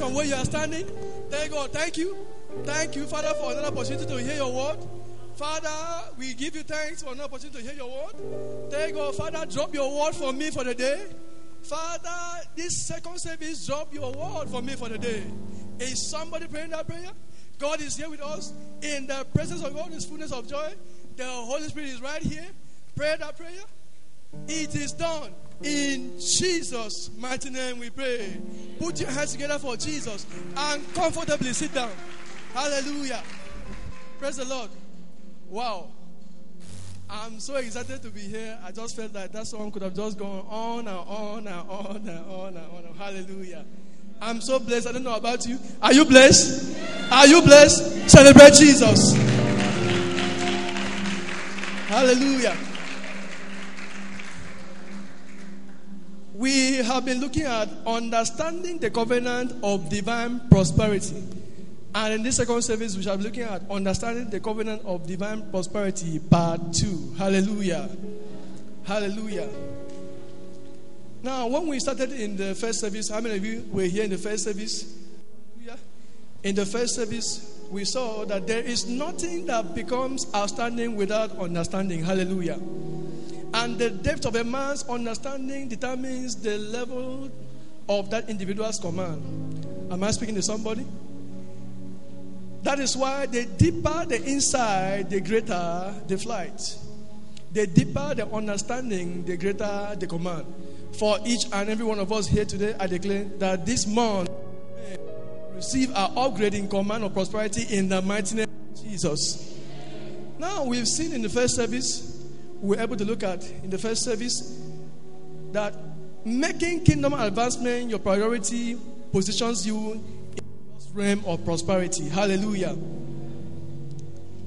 from where you are standing. Thank God. Thank you. Thank you, Father, for another opportunity to hear your word. Father, we give you thanks for another opportunity to hear your word. Thank God, Father, drop your word for me for the day. Father, this second service, drop your word for me for the day. Is somebody praying that prayer? God is here with us. In the presence of God is fullness of joy. The Holy Spirit is right here. Pray that prayer. It is done. In Jesus' mighty name we pray. Put your hands together for Jesus and comfortably sit down. Hallelujah. Praise the Lord. Wow. I'm so excited to be here. I just felt like that song could have just gone on and on and on and on and on. Hallelujah. I'm so blessed. I don't know about you. Are you blessed? Are you blessed? Celebrate Jesus. Hallelujah. We have been looking at understanding the covenant of divine prosperity. And in this second service, we shall be looking at understanding the covenant of divine prosperity, part two. Hallelujah. Hallelujah. Now, when we started in the first service, how many of you were here in the first service? In the first service, we saw that there is nothing that becomes outstanding without understanding. Hallelujah. And the depth of a man's understanding determines the level of that individual's command. Am I speaking to somebody? That is why the deeper the inside, the greater the flight. The deeper the understanding, the greater the command. For each and every one of us here today, I declare that this month receive our upgrading command of prosperity in the mighty name of Jesus. Now, we've seen in the first service, we're able to look at in the first service that making kingdom advancement your priority positions you in the realm of prosperity. Hallelujah.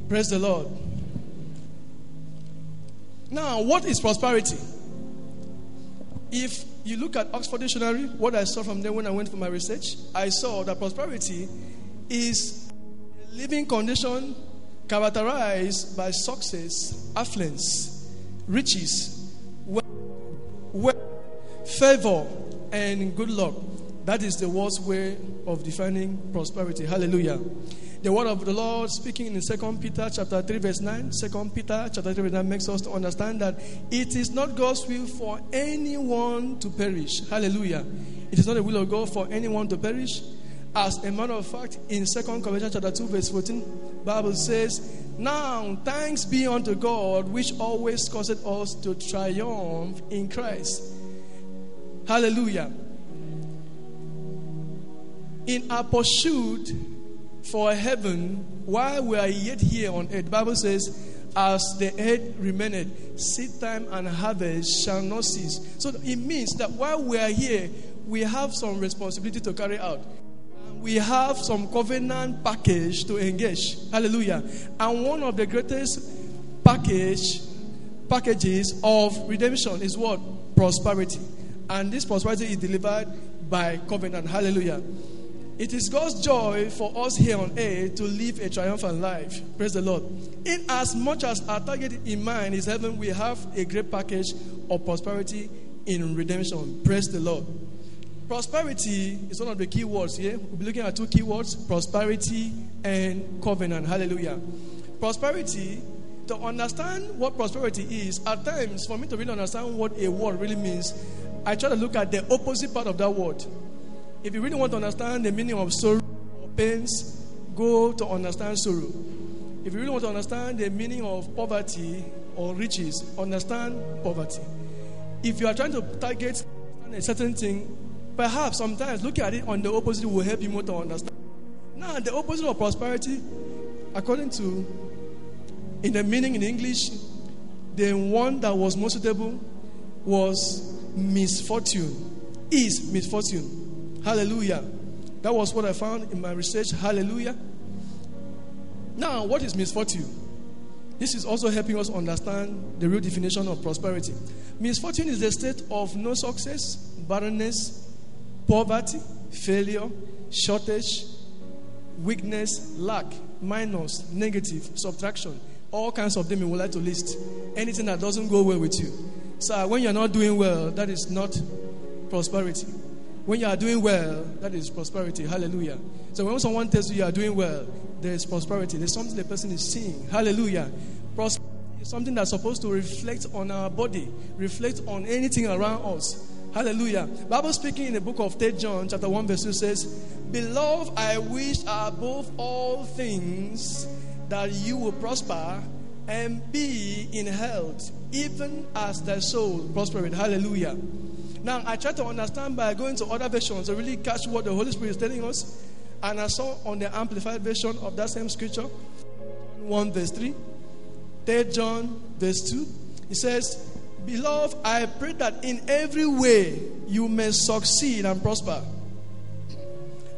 Praise the Lord. Now, what is prosperity? If you look at Oxford Dictionary, what I saw from there when I went for my research, I saw that prosperity is a living condition characterized by success, affluence, riches, wealth, favor, and good luck. That is the world's way of defining prosperity. Hallelujah. The word of the Lord speaking in 2 Peter chapter 3 verse 9. 2 Peter chapter 3 verse 9 makes us to understand that it is not God's will for anyone to perish. Hallelujah. It is not the will of God for anyone to perish. As a matter of fact, in 2 Corinthians chapter 2 verse 14, Bible says, Now thanks be unto God which always causeth us to triumph in Christ. Hallelujah. In our pursuit for heaven while we are yet here on earth. The Bible says, as the earth remaineth, seed time and harvest shall not cease. So it means that while we are here, we have some responsibility to carry out. We have some covenant package to engage. Hallelujah. And one of the greatest package packages of redemption is what? Prosperity. And this prosperity is delivered by covenant. Hallelujah. It is God's joy for us here on earth to live a triumphant life. Praise the Lord. In as much as our target in mind is heaven, we have a great package of prosperity in redemption. Praise the Lord. Prosperity is one of the key words here. We'll be looking at two key words prosperity and covenant. Hallelujah. Prosperity, to understand what prosperity is, at times, for me to really understand what a word really means, I try to look at the opposite part of that word. If you really want to understand the meaning of sorrow or pains, go to understand sorrow. If you really want to understand the meaning of poverty or riches, understand poverty. If you are trying to target a certain thing, perhaps sometimes looking at it on the opposite will help you more to understand. Now, the opposite of prosperity, according to in the meaning in English, the one that was most suitable was misfortune. Is misfortune. Hallelujah. That was what I found in my research. Hallelujah. Now, what is misfortune? This is also helping us understand the real definition of prosperity. Misfortune is the state of no success, barrenness, poverty, failure, shortage, weakness, lack, minus, negative, subtraction, all kinds of them you would like to list. Anything that doesn't go well with you. So when you're not doing well, that is not prosperity. When you are doing well, that is prosperity. Hallelujah. So when someone tells you you are doing well, there is prosperity. There's something the person is seeing. Hallelujah. Prosperity is something that's supposed to reflect on our body, reflect on anything around us. Hallelujah. Bible speaking in the book of 3 John, chapter 1, verse 2 says, Beloved, I wish above all things that you will prosper and be in health, even as thy soul prospereth. Hallelujah. Now, I try to understand by going to other versions to really catch what the Holy Spirit is telling us. And I saw on the amplified version of that same scripture, 1 verse 3, 3 John verse 2, it says, Beloved, I pray that in every way you may succeed and prosper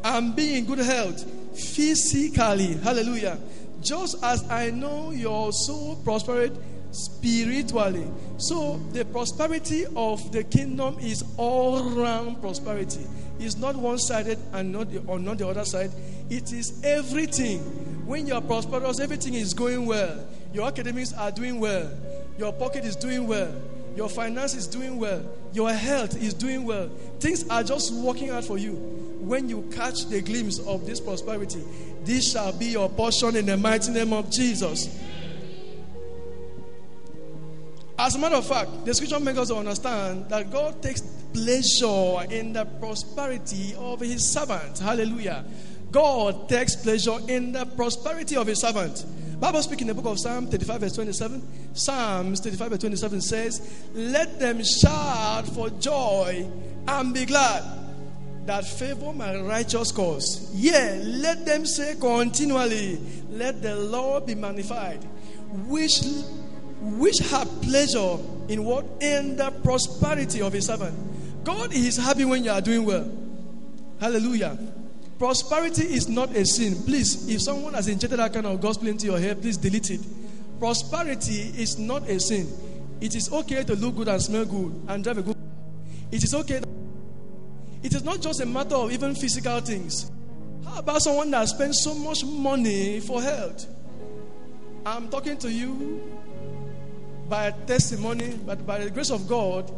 and be in good health physically. Hallelujah. Just as I know your soul prospered spiritually. So the prosperity of the kingdom is all round prosperity. It's not one sided and not the, or not the other side. It is everything. When you are prosperous, everything is going well. Your academics are doing well. Your pocket is doing well. Your finance is doing well. Your health is doing well. Things are just working out for you. When you catch the glimpse of this prosperity, this shall be your portion in the mighty name of Jesus. As a matter of fact, the scripture makes us understand that God takes pleasure in the prosperity of his servant. Hallelujah. God takes pleasure in the prosperity of his servant. Bible speaking in the book of Psalm 35, verse 27. Psalms 35, verse 27 says, Let them shout for joy and be glad that favor my righteous cause. Yea, let them say continually, Let the Lord be magnified, which which have pleasure in what? In the prosperity of his servant. God is happy when you are doing well. Hallelujah. Prosperity is not a sin. Please, if someone has injected that kind of gospel into your head, please delete it. Prosperity is not a sin. It is okay to look good and smell good and drive a good. It is okay. It is not just a matter of even physical things. How about someone that spends so much money for health? I'm talking to you by testimony, but by the grace of God,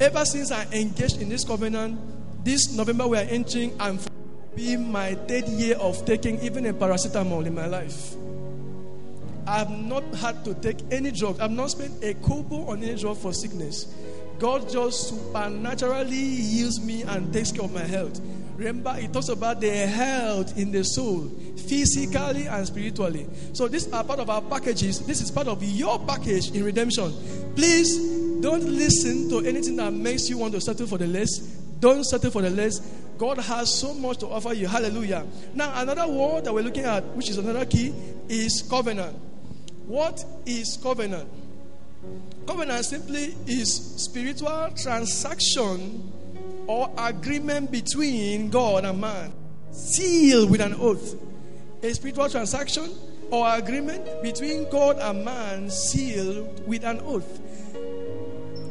ever since I engaged in this covenant, this November we are entering, I'm be my third year of taking even a paracetamol in my life. I have not had to take any drug. I've not spent a kobo on any drug for sickness. God just supernaturally heals me and takes care of my health. Remember, it talks about the health in the soul, physically and spiritually. So, these are part of our packages. This is part of your package in redemption. Please don't listen to anything that makes you want to settle for the less. Don't settle for the less. God has so much to offer you. Hallelujah. Now, another word that we're looking at, which is another key, is covenant. What is covenant? Covenant simply is spiritual transaction or agreement between God and man, sealed with an oath. A spiritual transaction or agreement between God and man, sealed with an oath.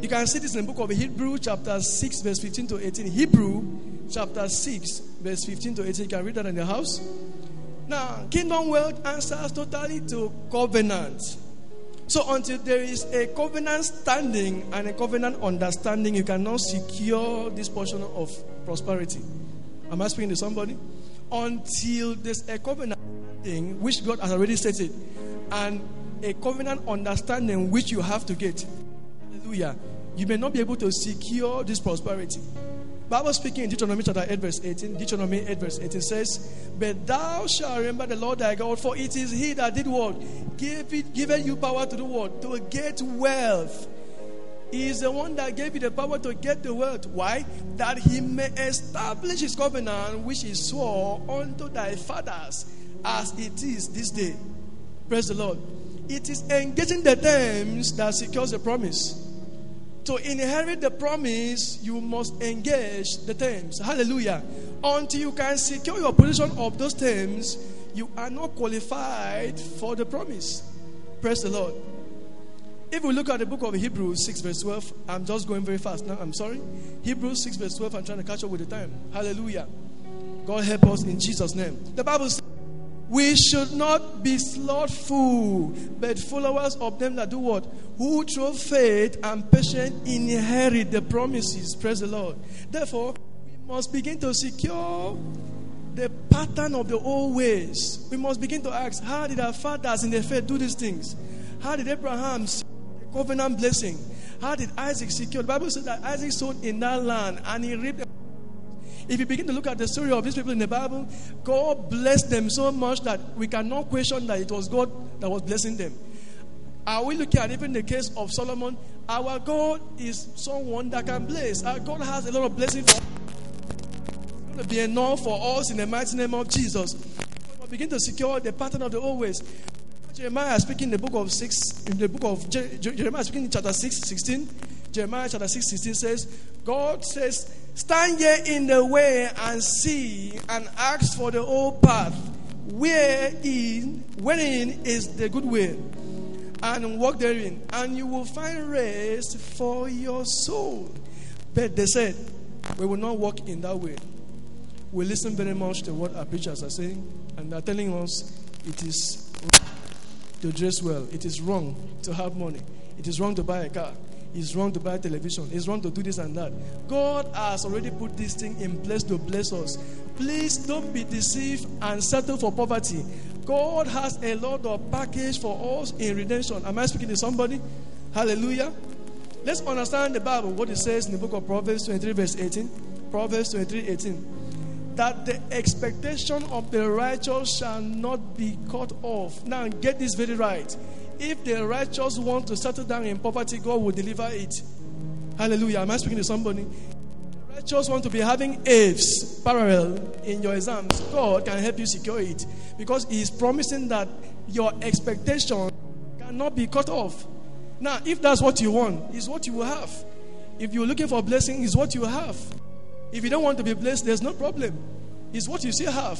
You can see this in the book of Hebrew, chapter 6, verse 15 to 18. Hebrew, chapter 6, verse 15 to 18. You can read that in the house. Now, kingdom wealth answers totally to covenant. So, until there is a covenant standing and a covenant understanding, you cannot secure this portion of prosperity. Am I speaking to somebody? Until there's a covenant standing, which God has already stated, and a covenant understanding which you have to get. Hallelujah. You may not be able to secure this prosperity. Bible speaking in Deuteronomy chapter 8, verse 18, Deuteronomy 8, verse 18 says, But thou shalt remember the Lord thy God, for it is he that did what? Gave it, given you power to do what? To get wealth. He is the one that gave you the power to get the wealth. Why? That he may establish his covenant which he swore unto thy fathers as it is this day. Praise the Lord. It is engaging the terms that secures the promise. To inherit the promise, you must engage the terms. Hallelujah. Until you can secure your position of those terms, you are not qualified for the promise. Praise the Lord. If we look at the book of Hebrews 6, verse 12, I'm just going very fast now. I'm sorry. Hebrews 6, verse 12, I'm trying to catch up with the time. Hallelujah. God help us in Jesus' name. The Bible says, We should not be slothful, but followers of them that do what? Who through faith and patience inherit the promises. Praise the Lord. Therefore, we must begin to secure the pattern of the old ways. We must begin to ask, how did our fathers in the faith do these things? How did Abraham covenant blessing? How did Isaac secure? The Bible says that Isaac sowed in that land and he reaped. If you begin to look at the story of these people in the Bible, God blessed them so much that we cannot question that it was God that was blessing them. Are we looking at even the case of Solomon? Our God is someone that can bless. Our God has a lot of blessing for It's going to be enough for us in the mighty name of Jesus. We begin to secure the pattern of the old ways. Jeremiah speaking in the book of 6, in the book of Je- Je- Jeremiah speaking in chapter 6, 16. Jeremiah chapter 6, 16 says, God says, Stand ye in the way and see and ask for the old path, wherein, wherein is the good way, and walk therein, and you will find rest for your soul. But they said, We will not walk in that way. We listen very much to what our preachers are saying, and they're telling us it is to dress well. It is wrong to have money. It is wrong to buy a car. It's wrong to buy television. It's wrong to do this and that. God has already put this thing in place to bless us. Please don't be deceived and settle for poverty. God has a lot of package for us in redemption. Am I speaking to somebody? Hallelujah. Let's understand the Bible, what it says in the book of Proverbs 23, verse 18. Proverbs 23, 18 that the expectation of the righteous shall not be cut off. Now, get this very right. If the righteous want to settle down in poverty, God will deliver it. Hallelujah. Am I speaking to somebody? The righteous want to be having A's parallel in your exams. God can help you secure it because He is promising that your expectation cannot be cut off. Now, if that's what you want, is what you will have. If you're looking for blessing, is what you have. If you don't want to be blessed, there's no problem. It's what you still have.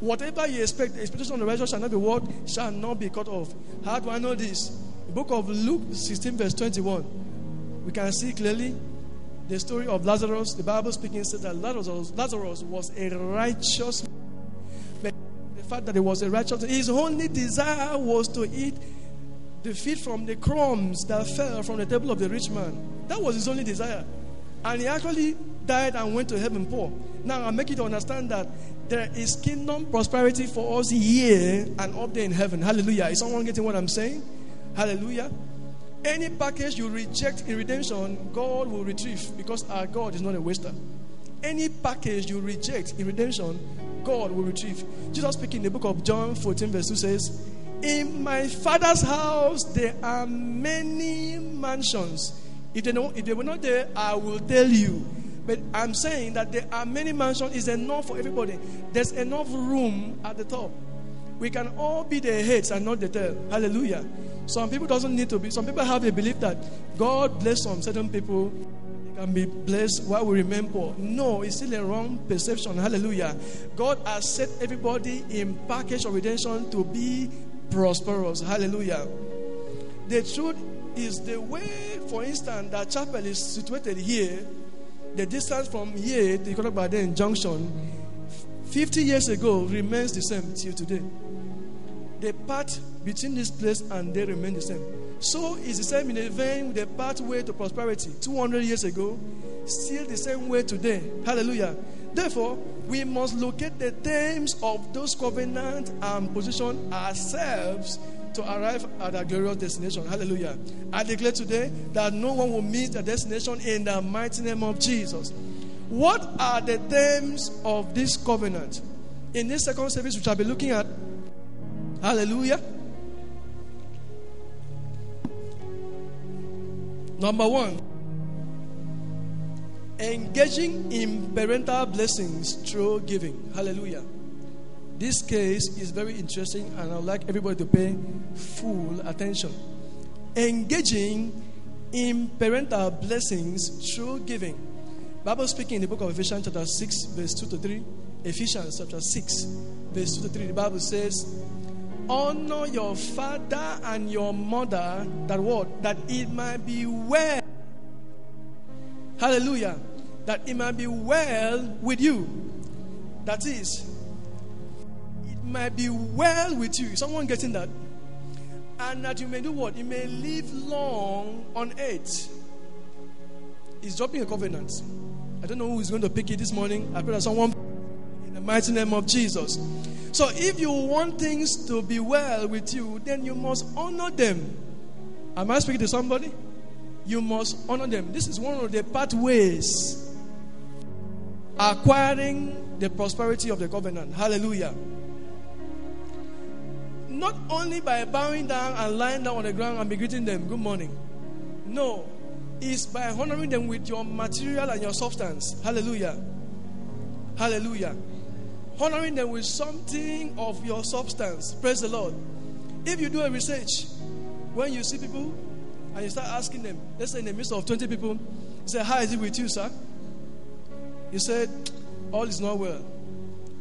Whatever you expect, the expectation of the righteous shall not be what shall not be cut off. How do I know this? The book of Luke 16, verse 21. We can see clearly the story of Lazarus. The Bible speaking says that Lazarus, Lazarus was a righteous man. But the fact that he was a righteous his only desire was to eat the feed from the crumbs that fell from the table of the rich man. That was his only desire. And he actually died and went to heaven poor. Now I make you to understand that there is kingdom prosperity for us here and up there in heaven. Hallelujah. Is someone getting what I'm saying? Hallelujah. Any package you reject in redemption, God will retrieve because our God is not a waster. Any package you reject in redemption, God will retrieve. Jesus speaking in the book of John 14, verse 2 says, In my father's house there are many mansions. If they, know, if they were not there, I will tell you. But I'm saying that there are many mansions is enough for everybody. There's enough room at the top. We can all be the heads and not the tail. Hallelujah. Some people doesn't need to be. Some people have a belief that God bless some certain people. Can be blessed while we remain poor. No, it's still a wrong perception. Hallelujah. God has set everybody in package of redemption to be prosperous. Hallelujah. The truth is the way, for instance, that chapel is situated here the distance from here to Ikorobaden Junction 50 years ago remains the same till today. The path between this place and there remains the same. So it's the same in the vein the pathway to prosperity 200 years ago, still the same way today. Hallelujah. Therefore, we must locate the terms of those covenants and position ourselves to arrive at our glorious destination. Hallelujah. I declare today that no one will miss the destination in the mighty name of Jesus. What are the terms of this covenant? In this second service, which I'll be looking at, hallelujah. Number one, engaging in parental blessings through giving. Hallelujah. This case is very interesting, and I would like everybody to pay full attention. Engaging in parental blessings through giving. Bible speaking in the book of Ephesians, chapter 6, verse 2 to 3. Ephesians, chapter 6, verse 2 to 3. The Bible says, Honor your father and your mother, that what? That it might be well. Hallelujah. That it might be well with you. That is, might be well with you. Someone getting that? And that you may do what? You may live long on earth. He's dropping a covenant. I don't know who is going to pick it this morning. I pray that someone in the mighty name of Jesus. So if you want things to be well with you, then you must honor them. Am I speaking to somebody? You must honor them. This is one of the pathways acquiring the prosperity of the covenant. Hallelujah. Not only by bowing down and lying down on the ground and be greeting them, good morning. No, it's by honoring them with your material and your substance. Hallelujah. Hallelujah. Honoring them with something of your substance. Praise the Lord. If you do a research, when you see people and you start asking them, let's say in the midst of 20 people, say, How is it with you, sir? You said, All is not well.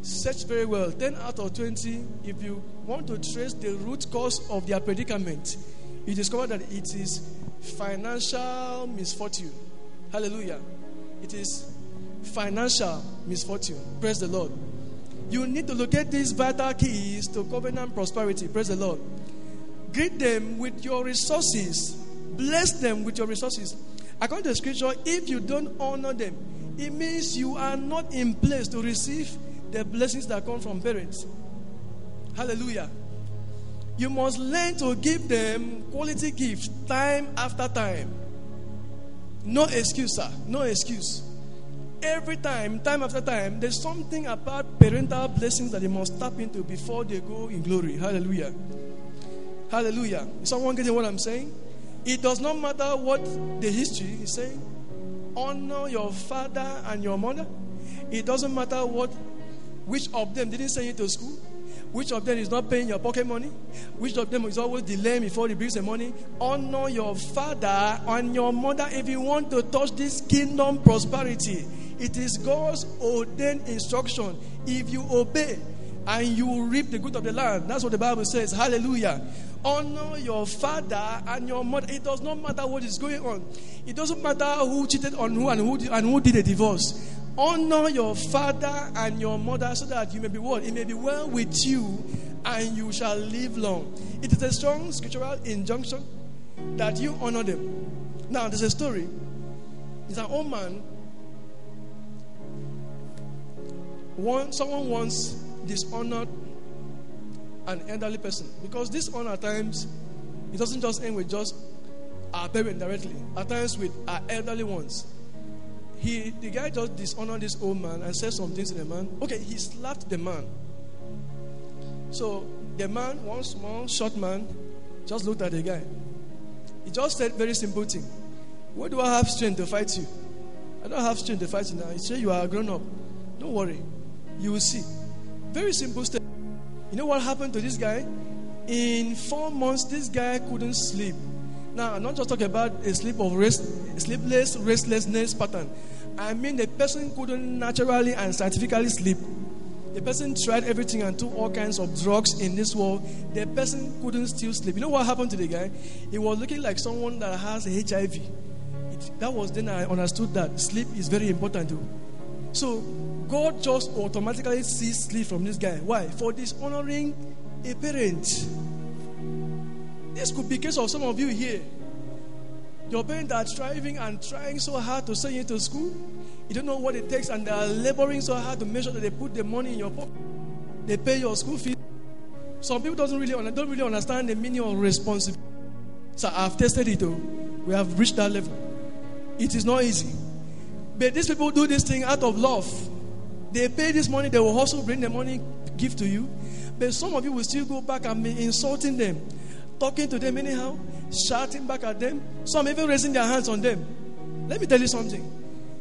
Search very well. 10 out of 20, if you want to trace the root cause of their predicament, you discover that it is financial misfortune. Hallelujah. It is financial misfortune. Praise the Lord. You need to locate these vital keys to covenant prosperity. Praise the Lord. Greet them with your resources. Bless them with your resources. According to the scripture, if you don't honor them, it means you are not in place to receive the blessings that come from parents. Hallelujah. You must learn to give them quality gifts time after time. No excuse, sir. No excuse. Every time, time after time, there's something about parental blessings that they must tap into before they go in glory. Hallelujah. Hallelujah. Is someone getting what I'm saying? It does not matter what the history is saying. Honor your father and your mother. It doesn't matter what which of them didn't send you to school. Which of them is not paying your pocket money? Which of them is always delaying before he brings the money? Honor your father and your mother if you want to touch this kingdom prosperity. It is God's ordained instruction. If you obey and you reap the good of the land, that's what the Bible says. Hallelujah. Honor your father and your mother. It does not matter what is going on. It doesn't matter who cheated on who and who and who did a divorce. Honor your father and your mother so that you may be what? It may be well with you and you shall live long. It is a strong scriptural injunction that you honor them. Now, there's a story. It's an old man. One, someone once dishonored an elderly person because this honor at times it doesn't just end with just our parent directly. At times with our elderly ones he the guy just dishonored this old man and said some things to the man. Okay, he slapped the man. So the man, one small short man, just looked at the guy. He just said very simple thing. Where do I have strength to fight you? I don't have strength to fight you now. He said you are grown up. Don't worry. You will see. Very simple step. You know what happened to this guy? In four months, this guy couldn't sleep. Now, I'm not just talking about a sleep of rest, sleepless, restlessness pattern. I mean, the person couldn't naturally and scientifically sleep. The person tried everything and took all kinds of drugs in this world. The person couldn't still sleep. You know what happened to the guy? He was looking like someone that has HIV. It, that was then I understood that sleep is very important too. So God just automatically sees sleep from this guy. Why? For dishonoring a parent. This could be case of some of you here. Your parents are striving and trying so hard to send you to school. You don't know what it takes, and they are laboring so hard to make sure that they put the money in your pocket. They pay your school fees. Some people doesn't really don't really understand the meaning of responsibility. So I've tested it. Though. We have reached that level. It is not easy. But these people do this thing out of love. They pay this money, they will also bring the money, give to you. But some of you will still go back and be insulting them talking to them anyhow, shouting back at them, some even raising their hands on them. Let me tell you something.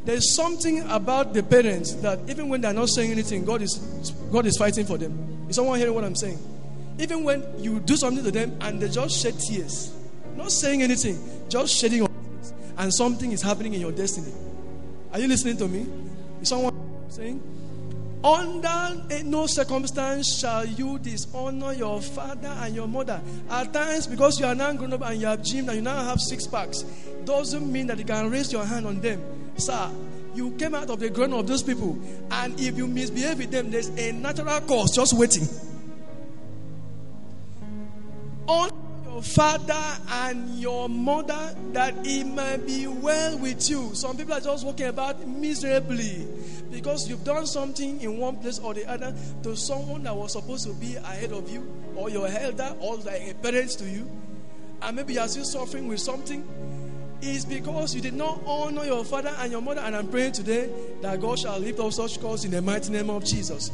There's something about the parents that even when they're not saying anything, God is God is fighting for them. Is someone hearing what I'm saying? Even when you do something to them and they just shed tears, not saying anything, just shedding tears, and something is happening in your destiny. Are you listening to me? Is someone saying? Under eh, no circumstance shall you dishonor your father and your mother. At times, because you are now grown up and you have gym and you now have six packs, doesn't mean that you can raise your hand on them. Sir, you came out of the ground of those people, and if you misbehave with them, there's a natural cause just waiting. Honor your father and your mother that it might be well with you. Some people are just walking about miserably because you've done something in one place or the other to someone that was supposed to be ahead of you, or your elder, or like a parent to you, and maybe you're still suffering with something. Is because you did not honor your father and your mother, and I'm praying today that God shall lift up such cause in the mighty name of Jesus.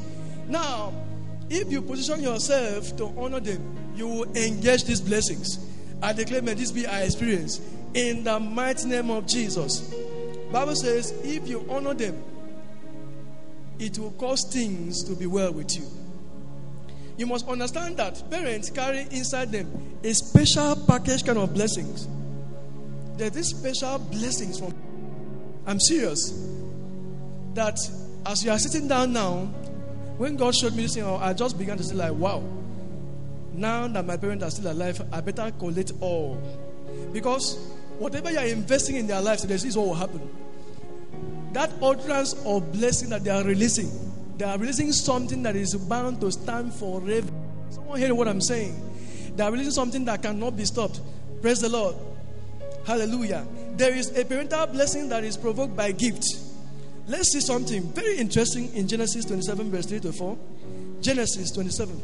Now, if you position yourself to honor them, you will engage these blessings. I declare, may this be our experience in the mighty name of Jesus. Bible says, if you honor them, it will cause things to be well with you. You must understand that parents carry inside them a special package kind of blessings. There are these special blessings from. I'm serious. That as you are sitting down now, when God showed me this thing, I just began to say like, wow. Now that my parents are still alive, I better collect all. Because whatever you are investing in their lives, this is what will happen. That utterance of blessing that they are releasing, they are releasing something that is bound to stand forever. Someone hearing what I'm saying? They are releasing something that cannot be stopped. Praise the Lord. Hallelujah. There is a parental blessing that is provoked by gift. Let's see something very interesting in Genesis 27, verse 3 to 4. Genesis 27,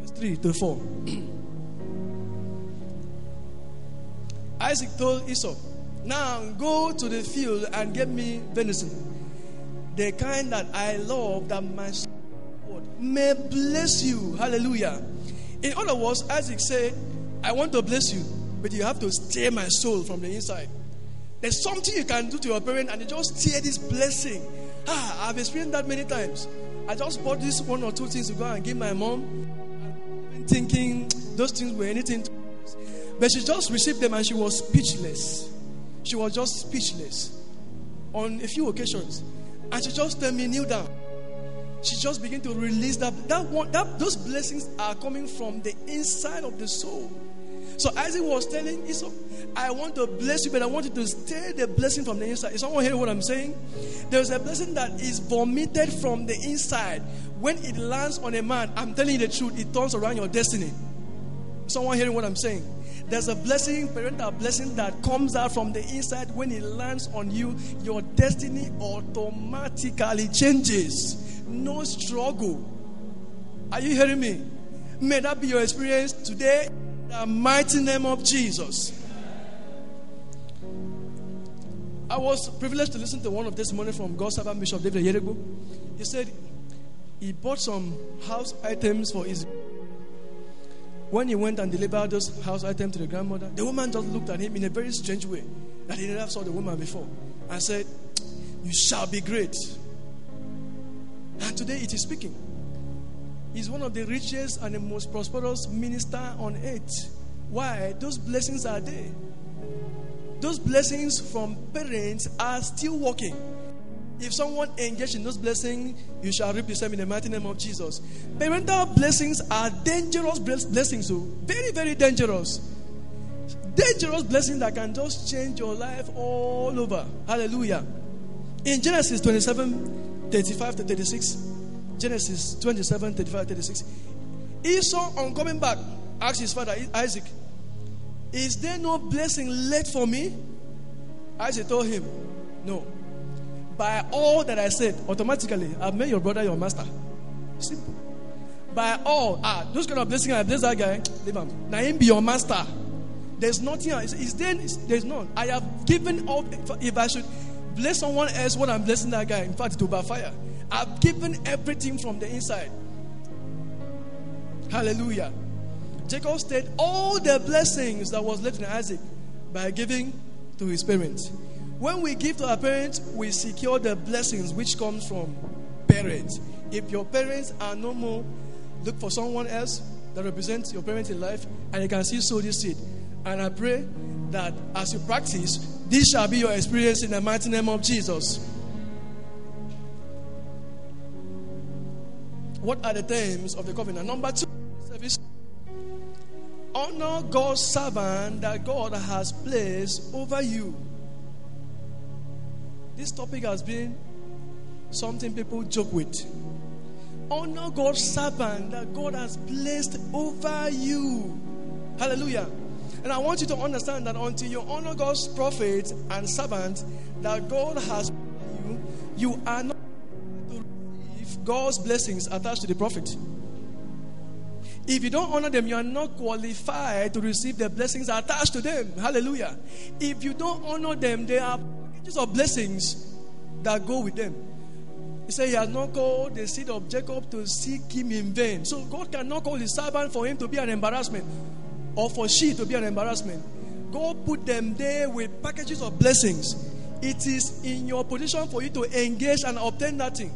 verse 3 to 4. Isaac told Esau, Now go to the field and get me venison, the kind that I love, that my Lord may bless you. Hallelujah. In other words, Isaac said, I want to bless you, but you have to steer my soul from the inside. There's something you can do to your parent and they just steer this blessing. Ah, I've experienced that many times. I just bought this one or two things to go and give my mom, thinking those things were anything. But she just received them and she was speechless. She was just speechless on a few occasions. And she just told me, kneel down. She just began to release that. That one, that those blessings are coming from the inside of the soul. So Isaac was telling Esau, I want to bless you, but I want you to stay the blessing from the inside. Is someone hearing what I'm saying? There's a blessing that is vomited from the inside. When it lands on a man, I'm telling you the truth, it turns around your destiny. Someone hearing what I'm saying? There's a blessing, parental blessing that comes out from the inside. When it lands on you, your destiny automatically changes. No struggle. Are you hearing me? May that be your experience today in the mighty name of Jesus. I was privileged to listen to one of this morning from God's servant Bishop David Oyedepo. He said he bought some house items for his. When he went and delivered those house items to the grandmother, the woman just looked at him in a very strange way that he never saw the woman before and said, You shall be great. And today it is speaking. He's one of the richest and the most prosperous minister on earth. Why? Those blessings are there. Those blessings from parents are still working. If someone engaged in those blessings, you shall reap same in the mighty name of Jesus. Parental blessings are dangerous blessings, so very, very dangerous. Dangerous blessings that can just change your life all over. Hallelujah. In Genesis 27 35 to 36, Genesis 27 35 36. Esau, on coming back, asked his father Isaac, Is there no blessing left for me? Isaac told him, No. By all that I said, automatically, I've made your brother your master. Simple. By all, ah, those kind of blessing I bless that guy, leave him. Now him be your master. There's nothing else. Is there? There's none. I have given up. If I should bless someone else, what I'm blessing that guy, in fact, to fire. I've given everything from the inside. Hallelujah. Jacob said all the blessings that was left in Isaac by giving to his parents. When we give to our parents, we secure the blessings which comes from parents. If your parents are no more, look for someone else that represents your parents in life, and you can see sow this seed. And I pray that as you practice, this shall be your experience in the mighty name of Jesus. What are the terms of the covenant? Number two, service. Honor God's servant that God has placed over you. This topic has been something people joke with. Honor God's servant that God has placed over you. Hallelujah. And I want you to understand that until you honor God's prophet and servant that God has you, you are not to receive God's blessings attached to the prophet. If you don't honor them, you are not qualified to receive the blessings attached to them. Hallelujah. If you don't honor them, they are packages of blessings that go with them. He said he has not called the seed of Jacob to seek him in vain. So God cannot call his servant for him to be an embarrassment or for she to be an embarrassment. God put them there with packages of blessings. It is in your position for you to engage and obtain that thing.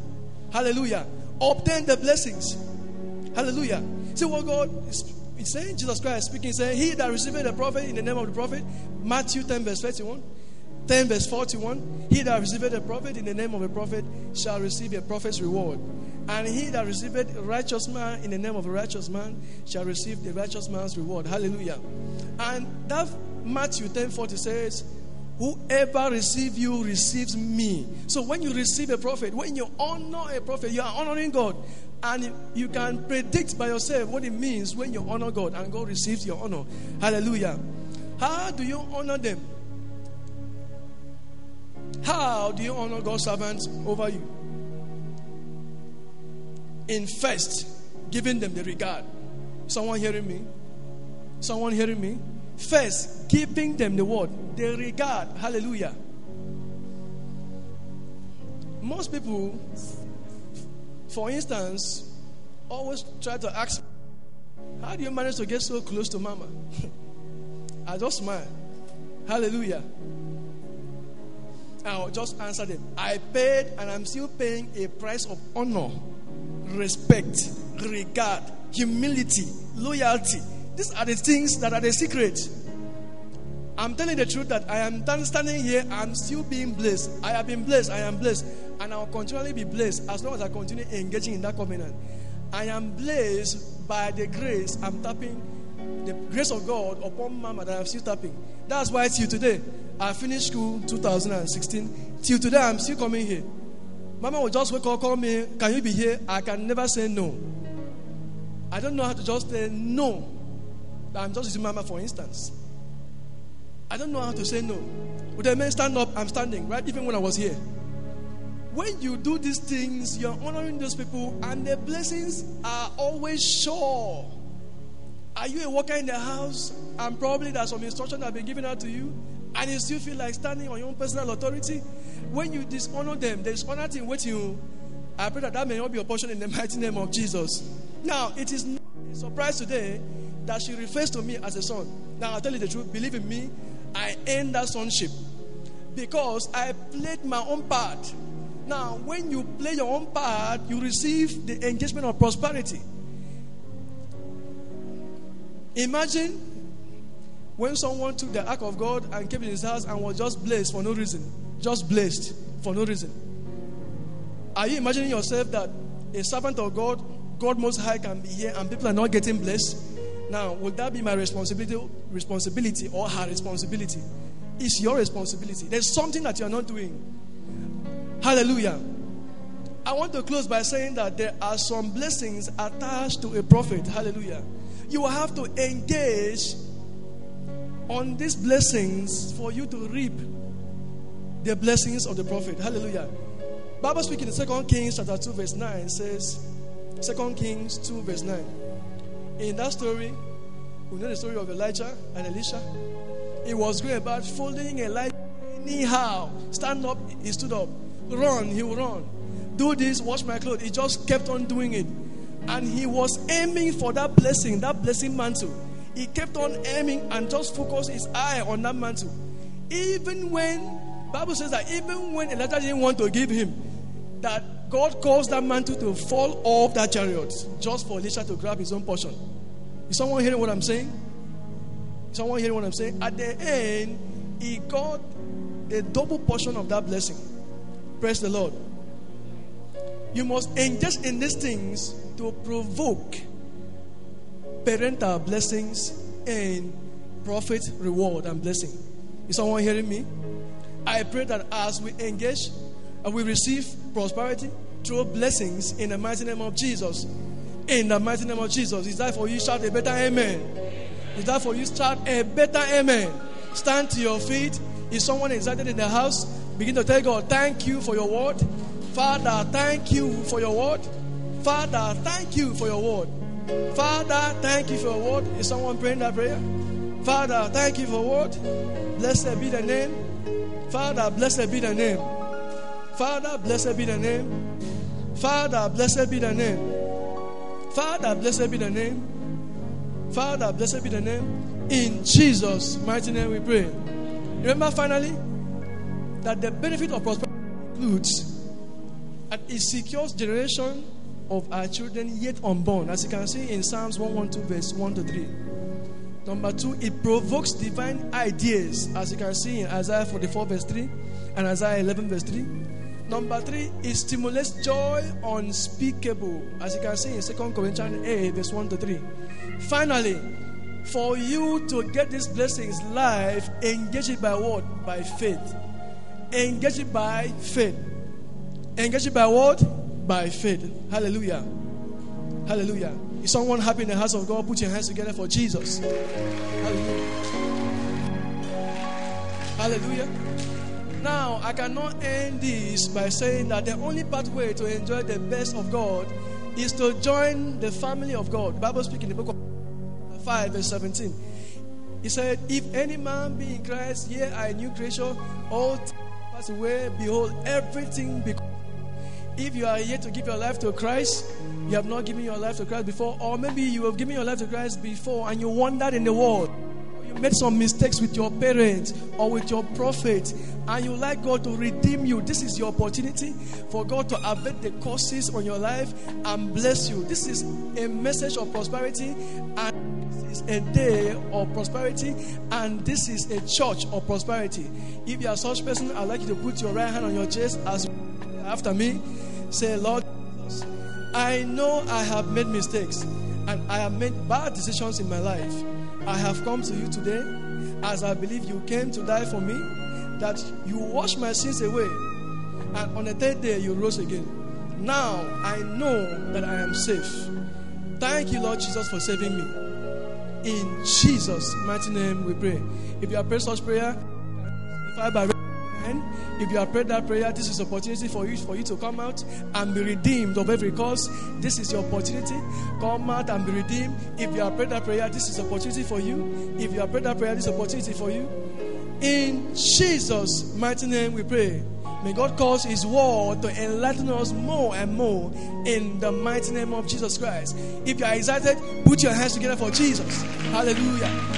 Hallelujah. Obtain the blessings. Hallelujah. See what God is saying? Jesus Christ speaking, saying, He that receiveth the prophet in the name of the prophet, Matthew 10, verse 31. 10 verse 41 He that receiveth a prophet in the name of a prophet shall receive a prophet's reward. And he that receiveth a righteous man in the name of a righteous man shall receive the righteous man's reward. Hallelujah. And that Matthew 10 40 says, Whoever receives you receives me. So when you receive a prophet, when you honor a prophet, you are honoring God. And you can predict by yourself what it means when you honor God and God receives your honor. Hallelujah. How do you honor them? How do you honor God's servants over you? In first, giving them the regard. Someone hearing me? Someone hearing me? First, giving them the word, the regard. Hallelujah. Most people, for instance, always try to ask, How do you manage to get so close to mama? I just smile. Hallelujah. I'll just answer them. I paid and I'm still paying a price of honor, respect, regard, humility, loyalty. These are the things that are the secret. I'm telling the truth that I am standing here, I'm still being blessed. I have been blessed, I am blessed, and I'll continually be blessed as long as I continue engaging in that covenant. I am blessed by the grace I'm tapping, the grace of God upon Mama that I'm still tapping. That's why till today, I finished school 2016. Till today, I'm still coming here. Mama will just wake up, call me, Can you be here? I can never say no. I don't know how to just say no. I'm just using Mama for instance. I don't know how to say no. Would the man stand up? I'm standing, right? Even when I was here. When you do these things, you're honoring those people, and the blessings are always sure. Are you a worker in the house? And probably there's some instruction that have been given out to you and you still feel like standing on your own personal authority, when you dishonor them, there is honor in you. I pray that that may not be a portion in the mighty name of Jesus. Now, it is not a surprise today that she refers to me as a son. Now, I'll tell you the truth. Believe in me, I earned that sonship because I played my own part. Now, when you play your own part, you receive the engagement of prosperity. Imagine when someone took the ark of God and kept it in his house and was just blessed for no reason, just blessed for no reason. Are you imagining yourself that a servant of God, God Most High, can be here and people are not getting blessed? Now, would that be my responsibility, responsibility or her responsibility? It's your responsibility. There's something that you're not doing. Hallelujah. I want to close by saying that there are some blessings attached to a prophet. Hallelujah. You will have to engage on these blessings for you to reap the blessings of the prophet. Hallelujah. Bible speaking in 2 Kings chapter 2, verse 9 says, 2 Kings 2, verse 9. In that story, we know the story of Elijah and Elisha. It was going about folding Elijah anyhow. Stand up, he stood up. Run, he will run. Do this, wash my clothes. He just kept on doing it. And he was aiming for that blessing, that blessing mantle. He kept on aiming and just focused his eye on that mantle. Even when, Bible says that even when Elijah didn't want to give him, that God caused that mantle to fall off that chariot just for Elisha to grab his own portion. Is someone hearing what I'm saying? Is someone hearing what I'm saying? At the end, he got a double portion of that blessing. Praise the Lord. You must engage in these things to provoke parental blessings and prophet reward and blessing. Is someone hearing me? I pray that as we engage and we receive prosperity through blessings in the mighty name of Jesus. In the mighty name of Jesus. Is that for you? Shout a better amen. Is that for you? Start a better amen. Stand to your feet. Is someone excited in the house? Begin to tell God, thank you for your word. Father, thank you for your word. Father, thank you for your word. Father, thank you for word. Is someone praying that prayer? Father, thank you for word. Blessed be the name. Father, blessed be the name. Father, blessed be the name. Father, blessed be the name. Father, blessed be the name. Father, blessed be the name. In Jesus' mighty name we pray. Remember finally that the benefit of prosperity includes and it secures generation of our children yet unborn, as you can see in Psalms 112, verse 1 to 3. Number two, it provokes divine ideas, as you can see in Isaiah 44, verse 3 and Isaiah 11, verse 3. Number three, it stimulates joy unspeakable, as you can see in 2 Corinthians 8, verse 1 to 3. Finally, for you to get these blessings live, engage it by what? By faith. Engage it by faith. Engage it by what? By faith. Hallelujah. Hallelujah. Is someone happy in the house of God? Put your hands together for Jesus. Hallelujah. Hallelujah. Now, I cannot end this by saying that the only pathway to enjoy the best of God is to join the family of God. The Bible speaks in the book of 5, verse 17. He said, If any man be in Christ, ye are a new creation, all pass away, behold, everything becomes if you are yet to give your life to Christ, you have not given your life to Christ before, or maybe you have given your life to Christ before and you wandered in the world. You made some mistakes with your parents or with your prophet, and you like God to redeem you. This is your opportunity for God to avert the curses on your life and bless you. This is a message of prosperity, and this is a day of prosperity, and this is a church of prosperity. If you are such person, I'd like you to put your right hand on your chest as after me. Say, Lord, I know I have made mistakes and I have made bad decisions in my life. I have come to you today as I believe you came to die for me, that you washed my sins away, and on the third day you rose again. Now I know that I am safe. Thank you, Lord Jesus, for saving me. In Jesus' mighty name we pray. If you have prayed such prayer, if I by if you have prayed that prayer, this is opportunity for you for you to come out and be redeemed of every cause. This is your opportunity. Come out and be redeemed. If you have prayed that prayer, this is opportunity for you. If you have prayed that prayer, this is opportunity for you. In Jesus' mighty name we pray. May God cause His word to enlighten us more and more in the mighty name of Jesus Christ. If you are excited, put your hands together for Jesus. Hallelujah.